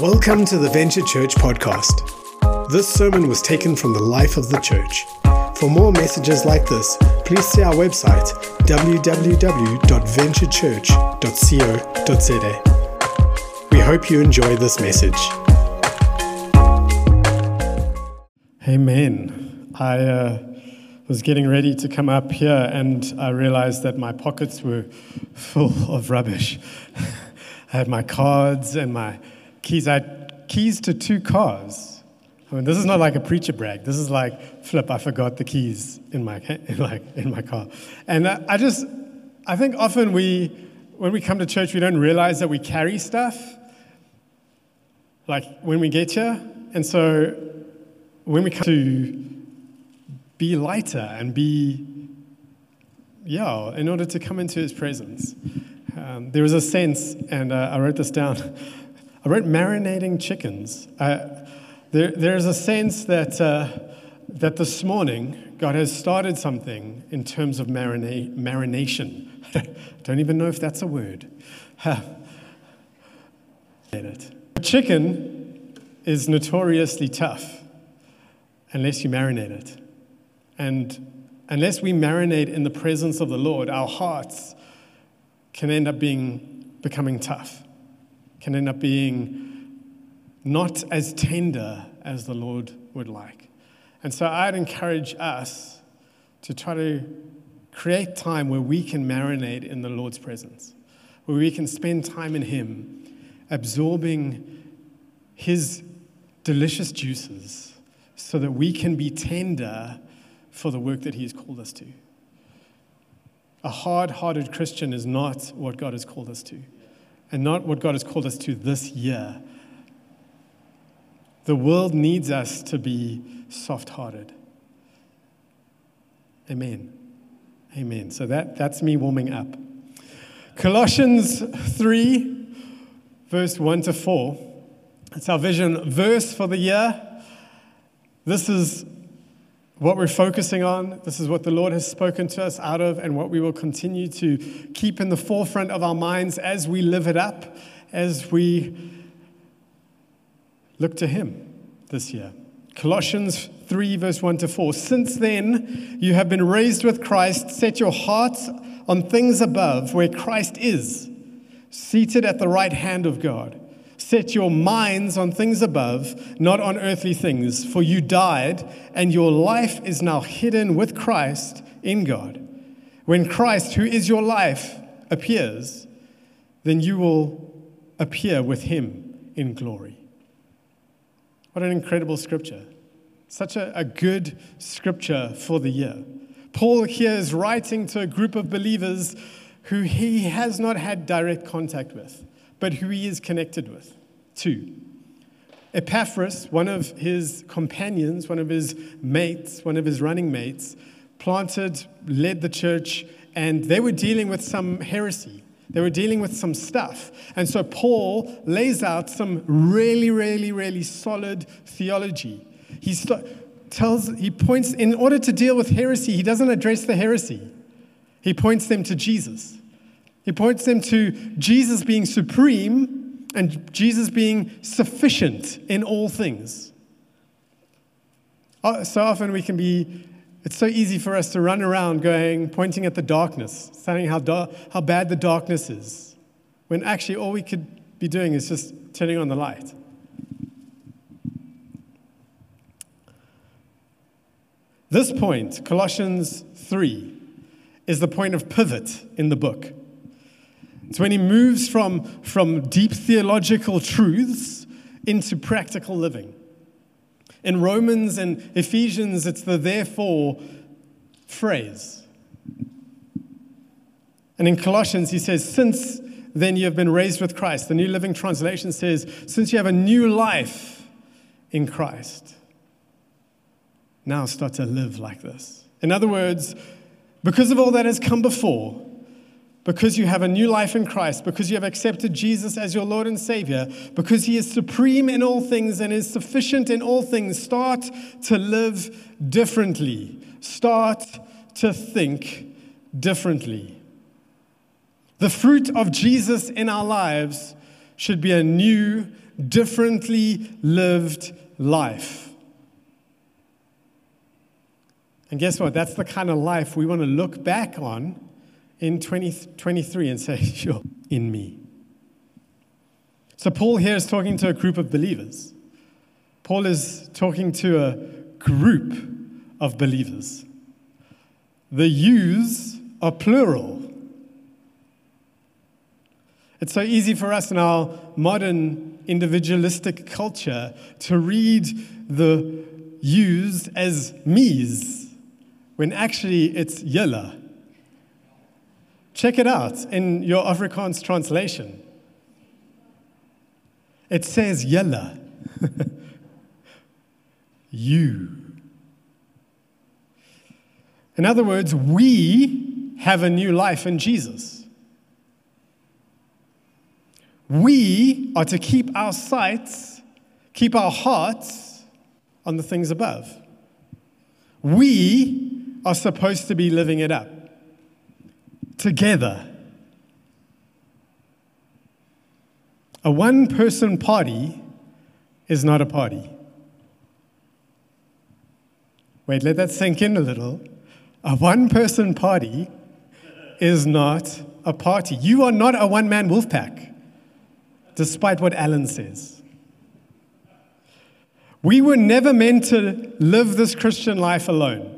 Welcome to the Venture Church podcast. This sermon was taken from the life of the church. For more messages like this, please see our website www.venturechurch.co.za. We hope you enjoy this message. Amen. I uh, was getting ready to come up here and I realized that my pockets were full of rubbish. I had my cards and my keys. I keys to two cars. I mean, this is not like a preacher brag. This is like, flip, I forgot the keys in my, in like, in my car. And I just, I think often we, when we come to church, we don't realize that we carry stuff, like when we get here. And so when we come to be lighter and be, yeah, in order to come into his presence. Um, there was a sense, and uh, I wrote this down. I wrote marinating chickens. Uh, there, there's a sense that, uh, that this morning God has started something in terms of marina- marination. Don't even know if that's a word. A chicken is notoriously tough unless you marinate it. And unless we marinate in the presence of the Lord, our hearts can end up being becoming tough can end up being not as tender as the Lord would like. And so I'd encourage us to try to create time where we can marinate in the Lord's presence, where we can spend time in Him, absorbing His delicious juices so that we can be tender for the work that He has called us to. A hard hearted Christian is not what God has called us to and not what God has called us to this year. The world needs us to be soft hearted. Amen. Amen. So that, that's me warming up. Colossians 3, verse 1 to 4. It's our vision verse for the year. This is what we're focusing on. This is what the Lord has spoken to us out of, and what we will continue to keep in the forefront of our minds as we live it up, as we look to Him this year. Colossians 3, verse 1 to 4. Since then, you have been raised with Christ. Set your hearts on things above, where Christ is, seated at the right hand of God. Set your minds on things above, not on earthly things, for you died, and your life is now hidden with Christ in God. When Christ, who is your life, appears, then you will appear with him in glory. What an incredible scripture. Such a, a good scripture for the year. Paul here is writing to a group of believers who he has not had direct contact with but who he is connected with. Two, Epaphras, one of his companions, one of his mates, one of his running mates, planted, led the church, and they were dealing with some heresy. They were dealing with some stuff. And so Paul lays out some really, really, really solid theology. He st- tells, he points, in order to deal with heresy, he doesn't address the heresy, he points them to Jesus. He points them to Jesus being supreme and Jesus being sufficient in all things. Uh, so often we can be, it's so easy for us to run around going, pointing at the darkness, saying how, how bad the darkness is, when actually all we could be doing is just turning on the light. This point, Colossians 3, is the point of pivot in the book. It's when he moves from, from deep theological truths into practical living. In Romans and Ephesians, it's the therefore phrase. And in Colossians, he says, Since then you have been raised with Christ. The New Living Translation says, Since you have a new life in Christ, now start to live like this. In other words, because of all that has come before, because you have a new life in Christ, because you have accepted Jesus as your Lord and Savior, because He is supreme in all things and is sufficient in all things, start to live differently. Start to think differently. The fruit of Jesus in our lives should be a new, differently lived life. And guess what? That's the kind of life we want to look back on in 2023 and say, sure, in me. So, Paul here is talking to a group of believers. Paul is talking to a group of believers. The yous are plural. It's so easy for us in our modern individualistic culture to read the yous as me's, when actually it's julle. Check it out in your Afrikaans translation. It says julle. you. In other words, we have a new life in Jesus. We are to keep our sights, keep our hearts on the things above. We are supposed to be living it up together. A one person party is not a party. Wait, let that sink in a little. A one person party is not a party. You are not a one man wolf pack, despite what Alan says. We were never meant to live this Christian life alone.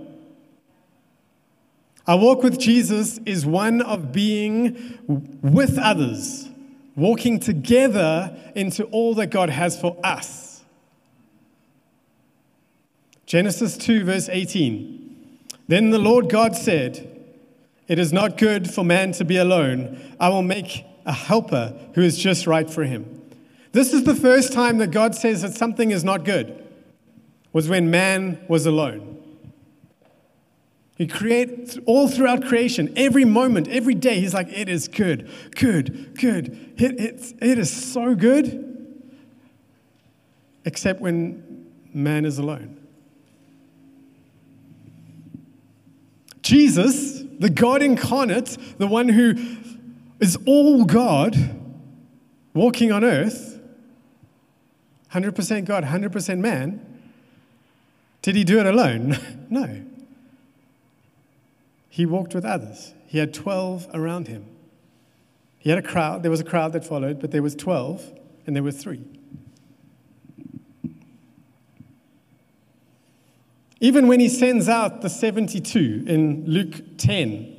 Our walk with Jesus is one of being with others, walking together into all that God has for us. Genesis 2, verse 18. Then the Lord God said, It is not good for man to be alone. I will make a helper who is just right for him. This is the first time that God says that something is not good, was when man was alone. He creates all throughout creation, every moment, every day, he's like, it is good, good, good. It, it's, it is so good, except when man is alone. Jesus, the God incarnate, the one who is all God, walking on earth, 100% God, 100% man, did he do it alone? no. He walked with others. He had 12 around him. He had a crowd, there was a crowd that followed, but there was 12 and there were 3. Even when he sends out the 72 in Luke 10,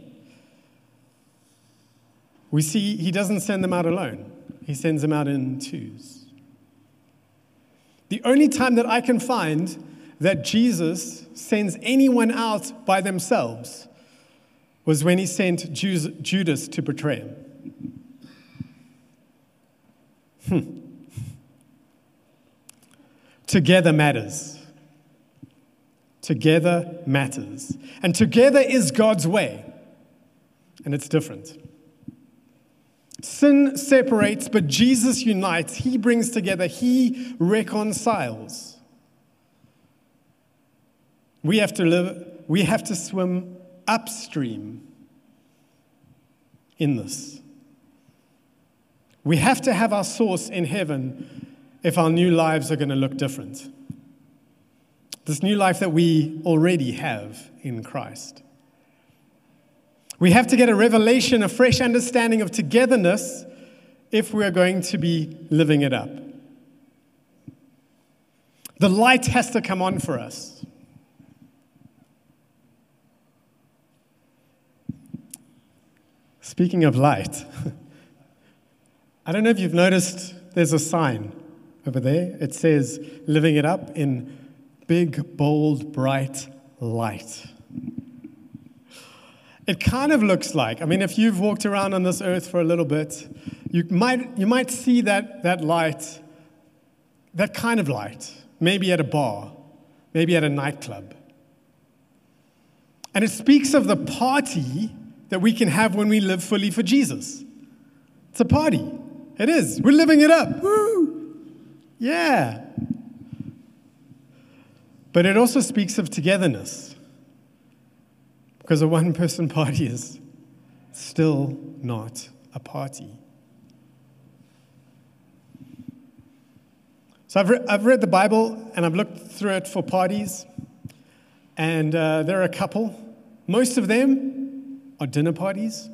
we see he doesn't send them out alone, he sends them out in twos. The only time that I can find that Jesus sends anyone out by themselves was when he sent Judas to betray him. Hmm. Together matters. Together matters. And together is God's way. And it's different. Sin separates, but Jesus unites. He brings together, He reconciles. We have to live, we have to swim upstream in this. We have to have our source in heaven if our new lives are going to look different this new life that we already have in Christ. We have to get a revelation, a fresh understanding of togetherness if we are going to be living it up. The light has to come on for us. Speaking of light, I don't know if you've noticed there's a sign over there. It says living it up in big, bold, bright light. It kind of looks like, I mean, if you've walked around on this earth for a little bit, you might, you might see that, that light, that kind of light, maybe at a bar, maybe at a nightclub. And it speaks of the party that we can have when we live fully for Jesus. It's a party. It is. We're living it up. Woo! Yeah. But it also speaks of togetherness. Because a one person party is still not a party. So I've, re- I've read the Bible and I've looked through it for parties, and uh, there are a couple. Most of them are dinner parties.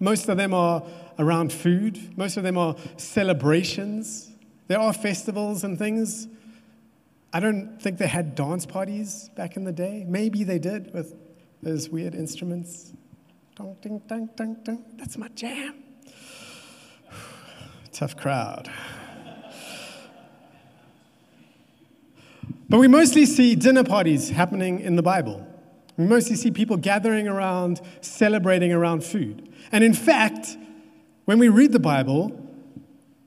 Most of them are around food. Most of them are celebrations. There are festivals and things. I don't think they had dance parties back in the day. Maybe they did with those weird instruments. Dong, ding, dong, dong, dong. That's my jam. Tough crowd. But we mostly see dinner parties happening in the Bible. We mostly see people gathering around, celebrating around food. And in fact, when we read the Bible,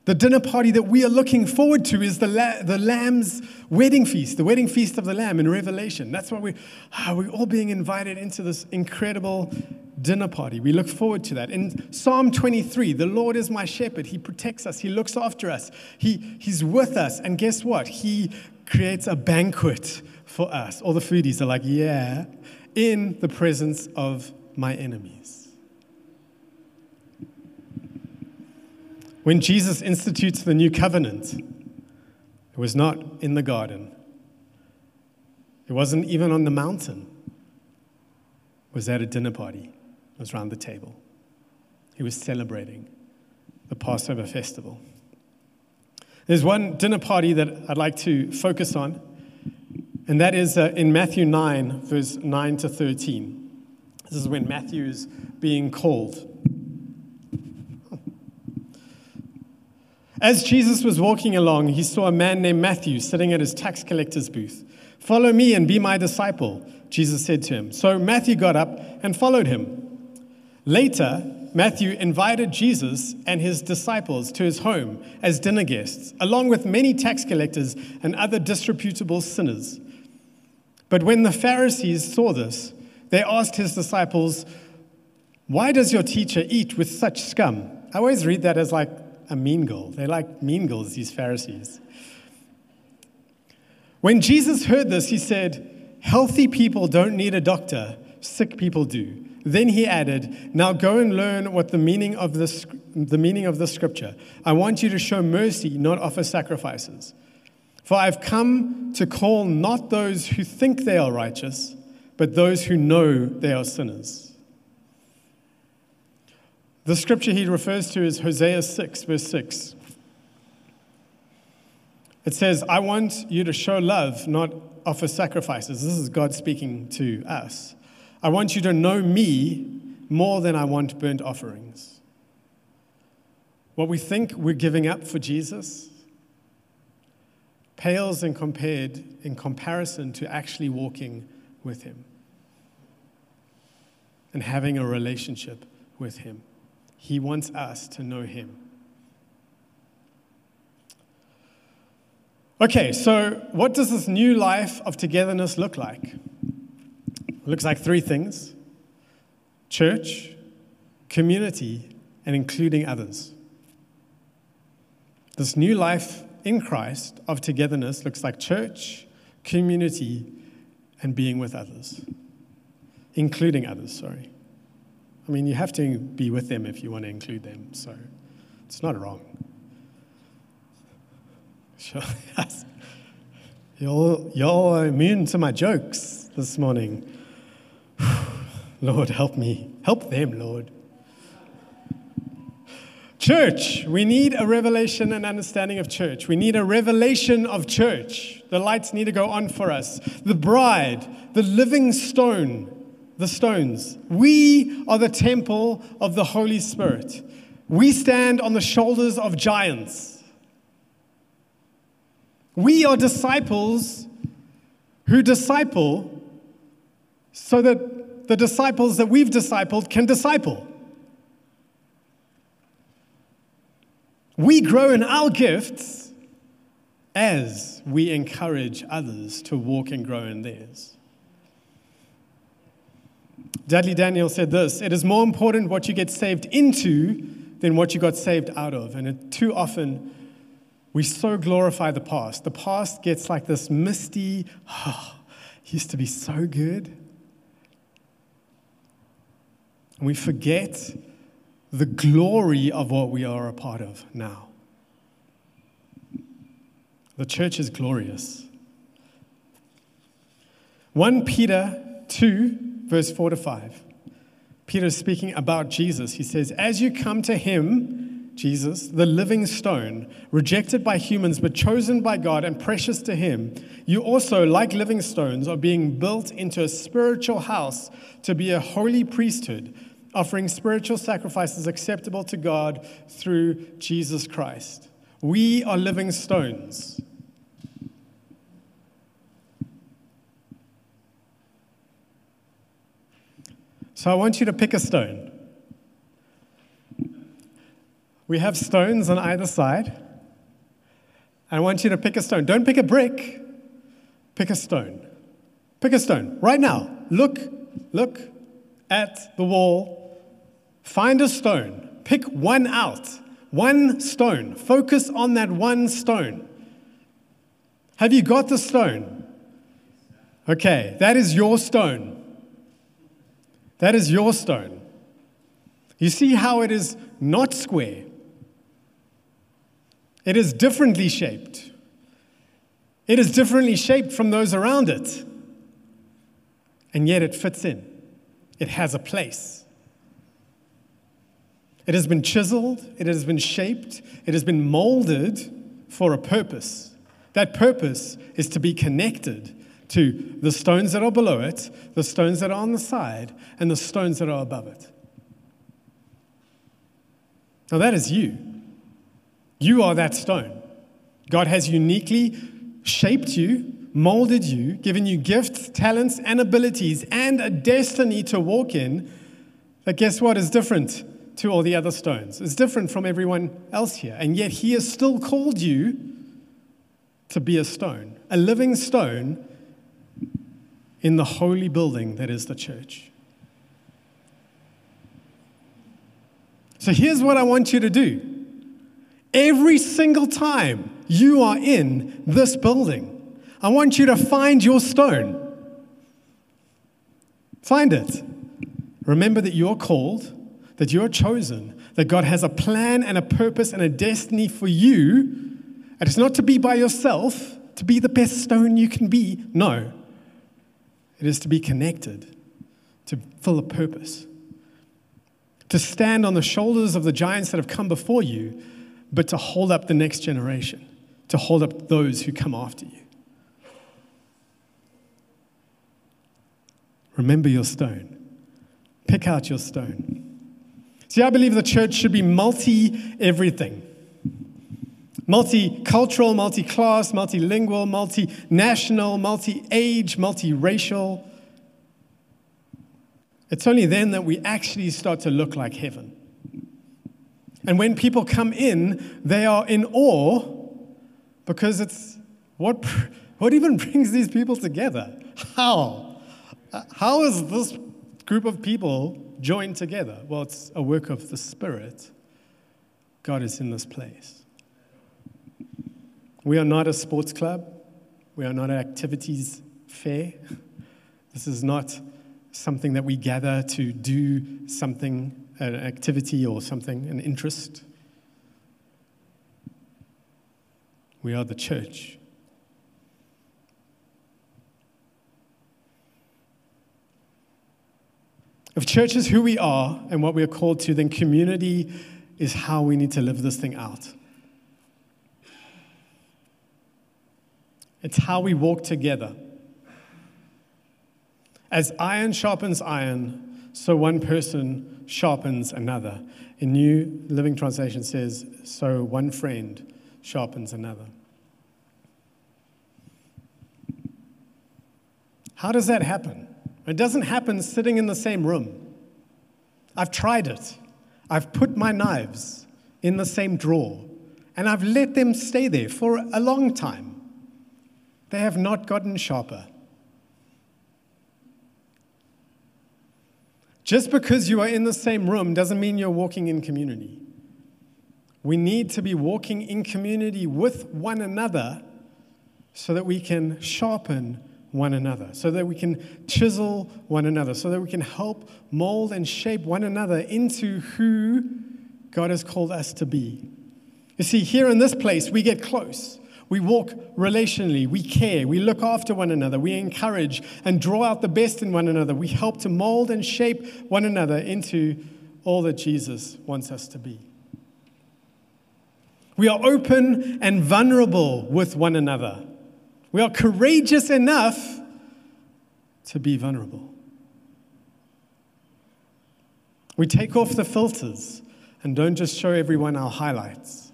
the dinner party that we are looking forward to is the, la- the Lamb's wedding feast, the wedding feast of the Lamb in Revelation. That's why we, ah, we're all being invited into this incredible dinner party. We look forward to that. In Psalm 23, the Lord is my shepherd. He protects us, He looks after us, he, He's with us. And guess what? He creates a banquet for us. All the foodies are like, yeah, in the presence of my enemies. When Jesus institutes the new covenant, it was not in the garden. It wasn't even on the mountain. It was at a dinner party. It was around the table. He was celebrating the Passover festival. There's one dinner party that I'd like to focus on, and that is uh, in Matthew 9, verse 9 to 13. This is when Matthew is being called. As Jesus was walking along, he saw a man named Matthew sitting at his tax collector's booth. Follow me and be my disciple, Jesus said to him. So Matthew got up and followed him. Later, Matthew invited Jesus and his disciples to his home as dinner guests, along with many tax collectors and other disreputable sinners. But when the Pharisees saw this, they asked his disciples, Why does your teacher eat with such scum? I always read that as like a mean girl. They like mean girls, these Pharisees. When Jesus heard this, he said, Healthy people don't need a doctor, sick people do. Then he added, Now go and learn what the meaning of this, the meaning of the scripture. I want you to show mercy, not offer sacrifices. For I've come to call not those who think they are righteous, but those who know they are sinners. The scripture he refers to is Hosea 6, verse 6. It says, I want you to show love, not offer sacrifices. This is God speaking to us. I want you to know me more than I want burnt offerings. What we think we're giving up for Jesus pales in compared in comparison to actually walking with him and having a relationship with him. He wants us to know him. Okay, so what does this new life of togetherness look like? It looks like three things church, community, and including others. This new life in Christ of togetherness looks like church, community, and being with others, including others, sorry. I mean, you have to be with them if you want to include them, so it's not wrong. Sure. Y'all, y'all are immune to my jokes this morning. Lord, help me. Help them, Lord. Church, we need a revelation and understanding of church. We need a revelation of church. The lights need to go on for us. The bride, the living stone, the stones. We are the temple of the Holy Spirit. We stand on the shoulders of giants. We are disciples who disciple so that the disciples that we've discipled can disciple. We grow in our gifts as we encourage others to walk and grow in theirs. Dudley Daniel said this It is more important what you get saved into than what you got saved out of. And it, too often, we so glorify the past. The past gets like this misty, oh, used to be so good. And we forget the glory of what we are a part of now. The church is glorious. 1 Peter 2, verse 4 to 5. Peter is speaking about Jesus. He says, As you come to him, Jesus, the living stone, rejected by humans but chosen by God and precious to him, you also, like living stones, are being built into a spiritual house to be a holy priesthood, offering spiritual sacrifices acceptable to God through Jesus Christ. We are living stones. So I want you to pick a stone. We have stones on either side. I want you to pick a stone. Don't pick a brick, pick a stone. Pick a stone right now. Look, look at the wall. Find a stone. Pick one out. One stone. Focus on that one stone. Have you got the stone? Okay, that is your stone. That is your stone. You see how it is not square, it is differently shaped. It is differently shaped from those around it. And yet it fits in, it has a place. It has been chiseled, it has been shaped, it has been molded for a purpose. That purpose is to be connected to the stones that are below it, the stones that are on the side, and the stones that are above it. Now, that is you. You are that stone. God has uniquely shaped you, molded you, given you gifts, talents, and abilities, and a destiny to walk in that, guess what, is different to all the other stones. It's different from everyone else here. And yet, He has still called you to be a stone, a living stone in the holy building that is the church. So here's what I want you to do. Every single time you are in this building, I want you to find your stone. Find it. Remember that you're called, that you're chosen, that God has a plan and a purpose and a destiny for you. And it's not to be by yourself, to be the best stone you can be. No. It is to be connected, to fill a purpose, to stand on the shoulders of the giants that have come before you, but to hold up the next generation, to hold up those who come after you. Remember your stone. Pick out your stone. See, I believe the church should be multi everything multicultural, multi class, multilingual, multinational, multi age, multiracial. It's only then that we actually start to look like heaven. And when people come in, they are in awe because it's what, what even brings these people together? How? Uh, how is this group of people joined together? Well, it's a work of the Spirit. God is in this place. We are not a sports club. We are not an activities fair. This is not something that we gather to do something, an activity or something, an interest. We are the church. If church is who we are and what we are called to, then community is how we need to live this thing out. It's how we walk together. As iron sharpens iron, so one person sharpens another. A New Living Translation says, so one friend sharpens another. How does that happen? It doesn't happen sitting in the same room. I've tried it. I've put my knives in the same drawer, and I've let them stay there for a long time. They have not gotten sharper. Just because you are in the same room doesn't mean you're walking in community. We need to be walking in community with one another so that we can sharpen one another, so that we can chisel one another, so that we can help mold and shape one another into who God has called us to be. You see, here in this place, we get close. We walk relationally, we care, we look after one another, we encourage and draw out the best in one another. We help to mold and shape one another into all that Jesus wants us to be. We are open and vulnerable with one another. We are courageous enough to be vulnerable. We take off the filters and don't just show everyone our highlights.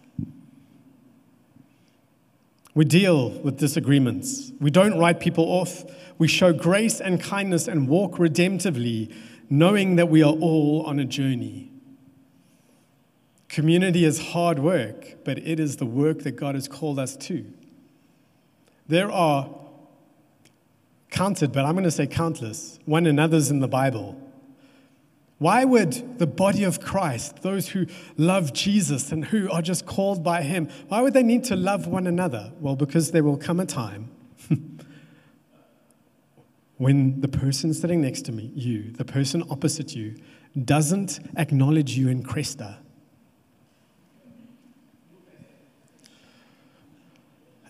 We deal with disagreements. We don't write people off. We show grace and kindness and walk redemptively, knowing that we are all on a journey. Community is hard work, but it is the work that God has called us to. There are counted, but I'm going to say countless, one another's in the Bible. Why would the body of Christ, those who love Jesus and who are just called by Him, why would they need to love one another? Well, because there will come a time when the person sitting next to me, you, the person opposite you, doesn't acknowledge you in Cresta.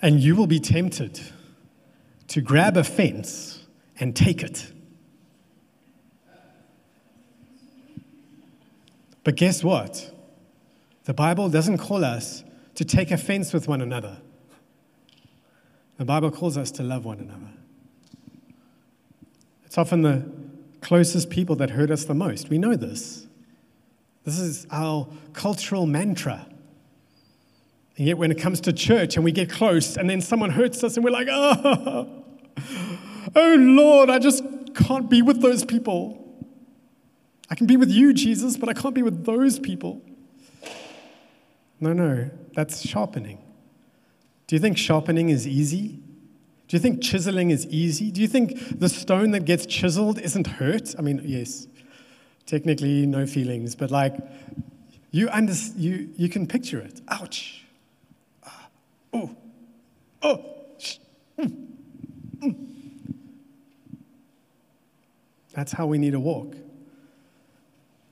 And you will be tempted to grab a fence and take it. But guess what? The Bible doesn't call us to take offense with one another. The Bible calls us to love one another. It's often the closest people that hurt us the most. We know this. This is our cultural mantra. And yet, when it comes to church and we get close and then someone hurts us and we're like, oh, oh Lord, I just can't be with those people. I can be with you, Jesus, but I can't be with those people. No, no, that's sharpening. Do you think sharpening is easy? Do you think chiseling is easy? Do you think the stone that gets chiseled isn't hurt? I mean, yes, technically no feelings, but like you, under, you, you can picture it. Ouch oh, oh. Mm, mm. That's how we need to walk.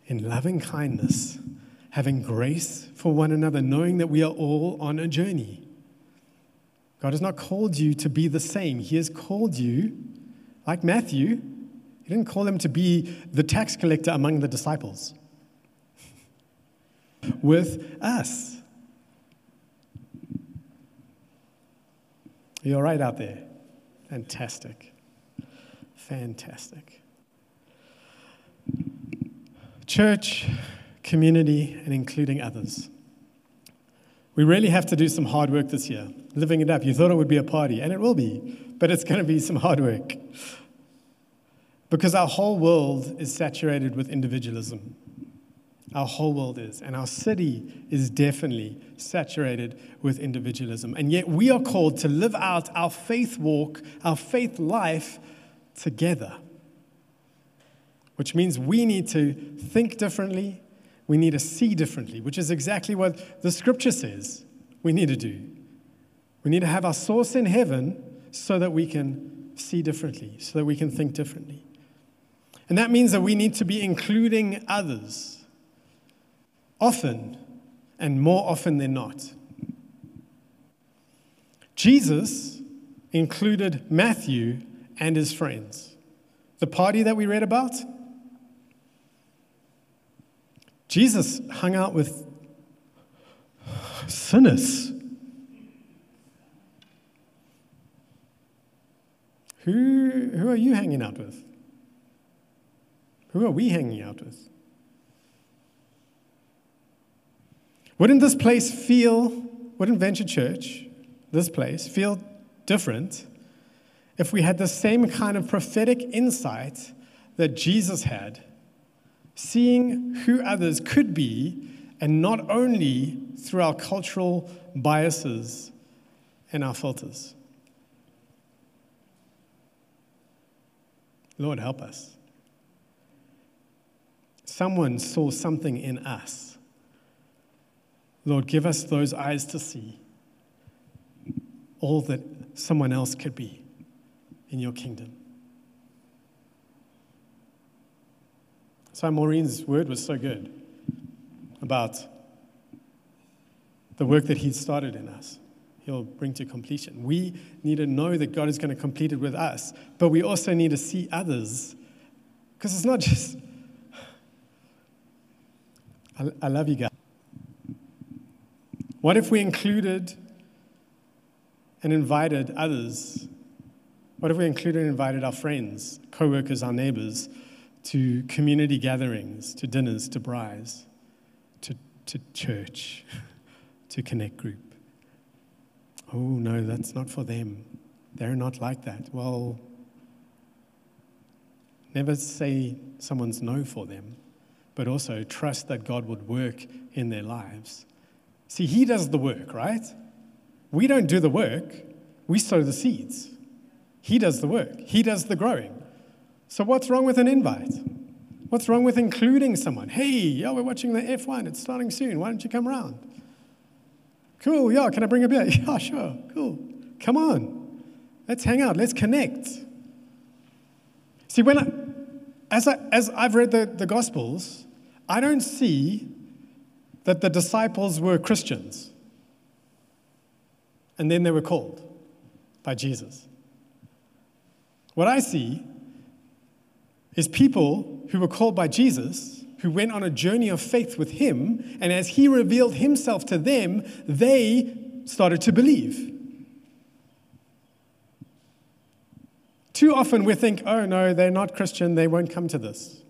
In loving kindness, having grace for one another, knowing that we are all on a journey. God has not called you to be the same. He has called you, like Matthew, He didn't call him to be the tax collector among the disciples. With us. You all right out there? Fantastic. Fantastic. Church, community, and including others. We really have to do some hard work this year, living it up. You thought it would be a party, and it will be, but it's going to be some hard work. Because our whole world is saturated with individualism. Our whole world is. And our city is definitely saturated with individualism. And yet we are called to live out our faith walk, our faith life together. Which means we need to think differently, we need to see differently, which is exactly what the scripture says we need to do. We need to have our source in heaven so that we can see differently, so that we can think differently. And that means that we need to be including others often and more often than not. Jesus included Matthew and his friends. The party that we read about, Jesus hung out with sinners. Who, who are you hanging out with? Who are we hanging out with? Wouldn't this place feel, wouldn't Venture Church, this place, feel different if we had the same kind of prophetic insight that Jesus had, seeing who others could be, and not only through our cultural biases and our filters? Lord, help us. Someone saw something in us Lord, give us those eyes to see all that someone else could be in your kingdom. So, Maureen's word was so good about the work that he started in us. He'll bring to completion. We need to know that God is going to complete it with us, but we also need to see others. Because it's not just, I, I love you guys. What if we included and invited others? What if we included and invited our friends, co workers, our neighbors to community gatherings, to dinners, to braais, to, to church, to connect group? Oh, no, that's not for them. They're not like that. Well, never say someone's no for them, but also trust that God would work in their lives. See, He does the work, right? We don't do the work, we sow the seeds. He does the work, He does the growing. So, what's wrong with an invite? What's wrong with including someone? Hey, yeah, we're watching the F1, it's starting soon. Why don't you come around? Cool, yeah, can I bring a beer? Yeah, sure, cool. Come on, let's hang out, let's connect. See, when I, as, I, as I've read the, the Gospels, I don't see that the disciples were Christians and then they were called by Jesus. What I see is people who were called by Jesus who went on a journey of faith with him, and as he revealed himself to them, they started to believe. Too often we think, oh no, they're not Christian, they won't come to this.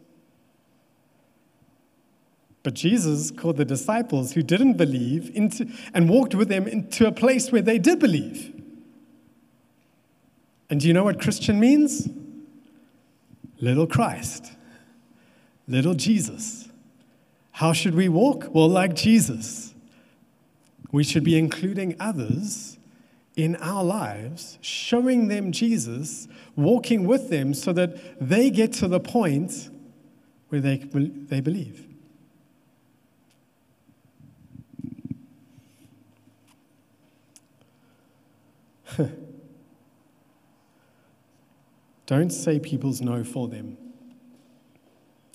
But Jesus called the disciples who didn't believe into, and walked with them into a place where they did believe. And do you know what Christian means? Little Christ little Jesus. How should we walk? Well, like Jesus. We should be including others in our lives, showing them Jesus, walking with them so that they get to the point where they, they believe. Don't say people's no for them.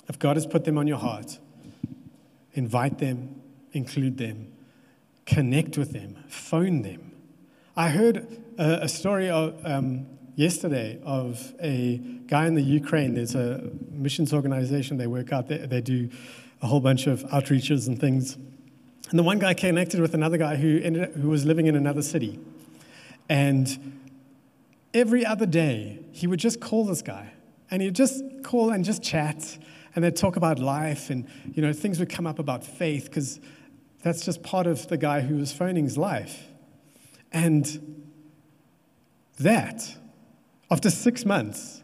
If God has put them on your heart, invite them, include them, connect with them, phone them. I heard a, a story of, um, yesterday of a guy in the Ukraine. There's a missions organization, they work out there, they do a whole bunch of outreaches and things. And the one guy connected with another guy who, ended, up, who was living in another city. And every other day, he would just call this guy. And he'd just call and just chat. And they'd talk about life and you know things would come up about faith because that's just part of the guy who was phoning life. And that after six months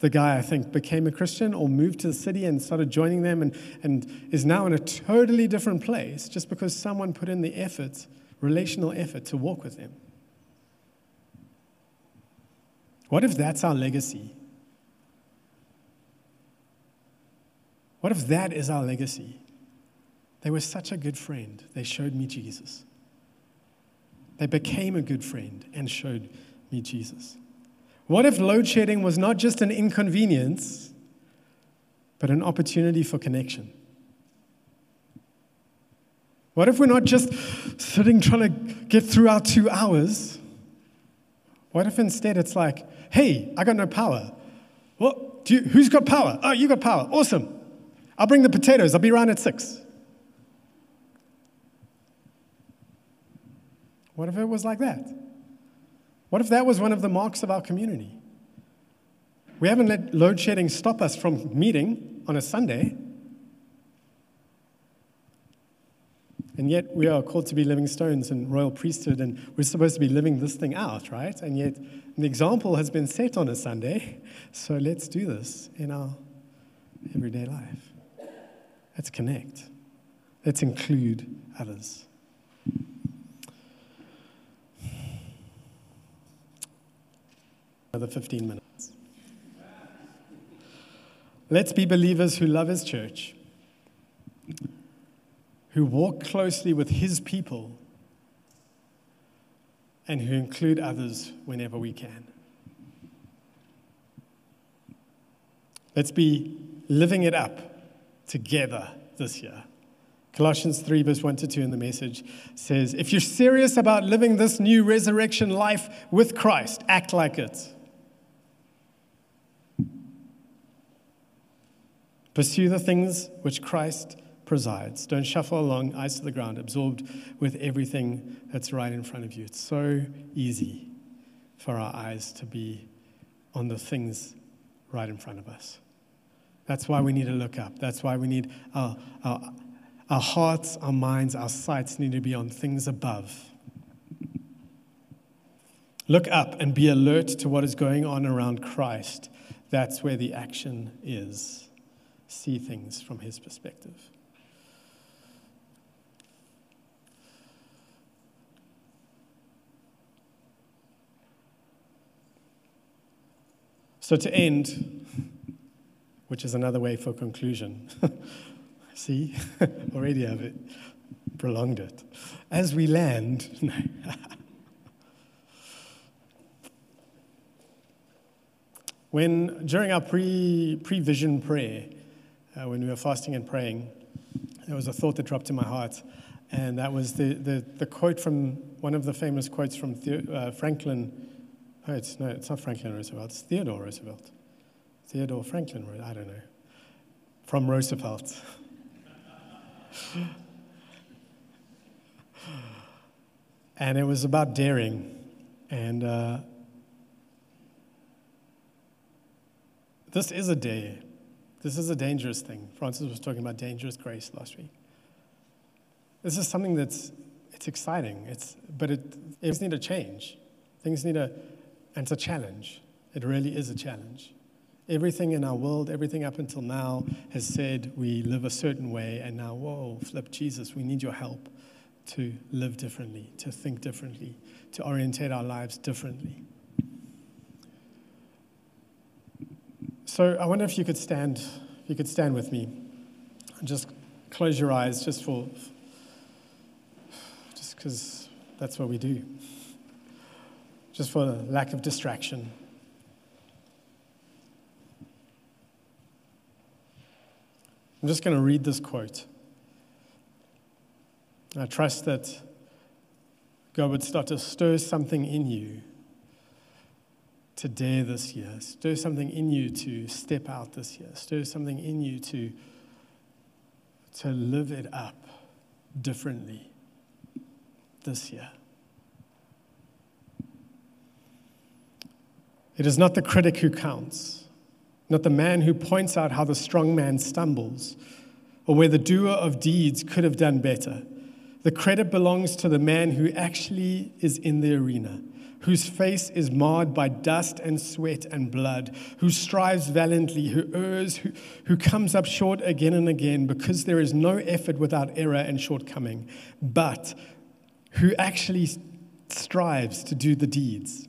the guy i think became a christian or moved to the city and started joining them and, and is now in a totally different place just because someone put in the effort relational effort to walk with him what if that's our legacy What if that is our legacy? They were such a good friend, they showed me Jesus. They became a good friend and showed me Jesus. What if load shedding was not just an inconvenience, but an opportunity for connection? What if we're not just sitting trying to get through our two hours? What if instead it's like, hey, I got no power. What? You, who's got power? Oh, you got power. Awesome. I'll bring the potatoes. I'll be around at six. What if it was like that? What if that was one of the marks of our community? We haven't let load shedding stop us from meeting on a Sunday. And yet we are called to be living stones and royal priesthood, and we're supposed to be living this thing out, right? And yet the example has been set on a Sunday, so let's do this in our everyday life. Let's connect. Let's include others. Another 15 minutes. Let's be believers who love His church, who walk closely with His people, and who include others whenever we can. Let's be living it up together this year Colossians 3, verse 1 to 2 in the message says, If you're serious about living this new resurrection life with Christ, act like it. Pursue the things which Christ presides. Don't shuffle along, eyes to the ground, absorbed with everything that's right in front of you. It's so easy for our eyes to be on the things right in front of us. That's why we need to look up. That's why we need our, our, our hearts, our minds, our sights need to be on things above. Look up and be alert to what is going on around Christ. That's where the action is. See things from his perspective. So, to end, which is another way for conclusion. See, already have it, prolonged it. As we land, when during our pre pre vision prayer, uh, when we were fasting and praying, there was a thought that dropped in my heart, and that was the, the, the quote from one of the famous quotes from the, uh, Franklin Oh, it's, no, it's not Franklin Roosevelt. It's Theodore Roosevelt. Theodore Franklin, I don't know. From Roosevelt. and it was about daring. And uh, this is a dare. This is a dangerous thing. Francis was talking about dangerous grace last week. This is something that's it's exciting. It's, but it, things need to change. Things need to and it's a challenge. It really is a challenge. Everything in our world, everything up until now, has said we live a certain way, and now, whoa, flip Jesus, we need your help to live differently, to think differently, to orientate our lives differently. So I wonder if you could stand, if you could stand with me, and just close your eyes, just for, just because that's what we do just for lack of distraction. I'm just going to read this quote. I trust that God would start to stir something in you to dare this year, stir something in you to step out this year, stir something in you to, to live it up differently this year. It is not the critic who counts, not the man who points out how the strong man stumbles, or where the doer of deeds could have done better. The credit belongs to the man who actually is in the arena, whose face is marred by dust and sweat and blood, who strives valiantly, who errs, who, who comes up short again and again because there is no effort without error and shortcoming, but who actually strives to do the deeds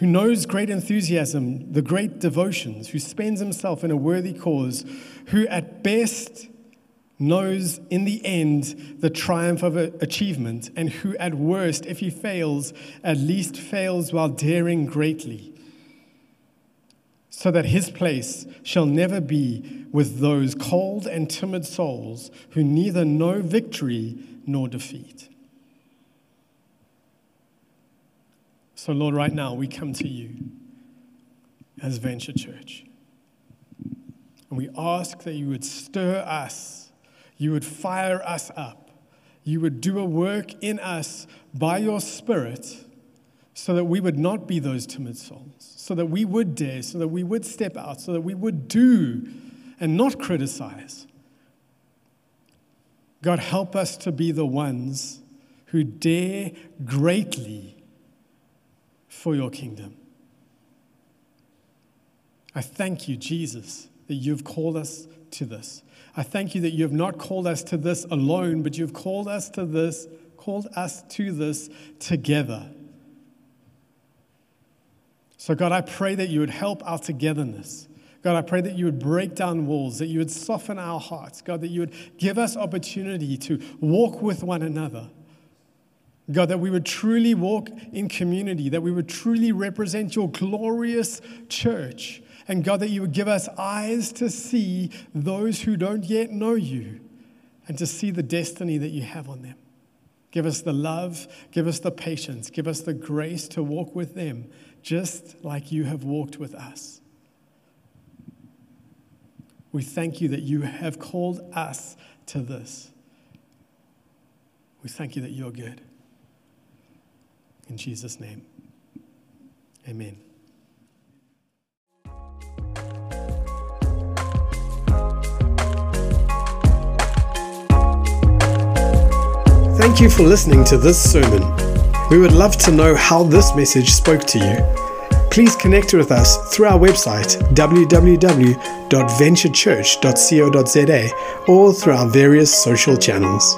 who knows great enthusiasm, the great devotions, who spends himself in a worthy cause, who at best knows in the end the triumph of achievement, and who at worst, if he fails, at least fails while daring greatly, so that his place shall never be with those cold and timid souls who neither know victory nor defeat. So, Lord, right now we come to you as Venture Church. And we ask that you would stir us, you would fire us up, you would do a work in us by your Spirit so that we would not be those timid souls, so that we would dare, so that we would step out, so that we would do and not criticize. God, help us to be the ones who dare greatly for your kingdom. I thank you, Jesus, that you've called us to this. I thank you that you have not called us to this alone, but you've called us to this, called us to this together. So, God, I pray that you would help our togetherness. God, I pray that you would break down walls, that you would soften our hearts. God, that you would give us opportunity to walk with one another. God, that we would truly walk in community, that we would truly represent your glorious church. And God, that you would give us eyes to see those who don't yet know you. and to see the destiny that you have on them. Give us the love, give us the patience, give us the grace to walk with them just like you have walked with us. We thank you that you have called us to this. We thank you that you're good. In Jesus' name, amen. Thank you for listening to this sermon. We would love to know how this message spoke to you. Please connect with us through our website www.venturechurch.co.za or through our various social channels.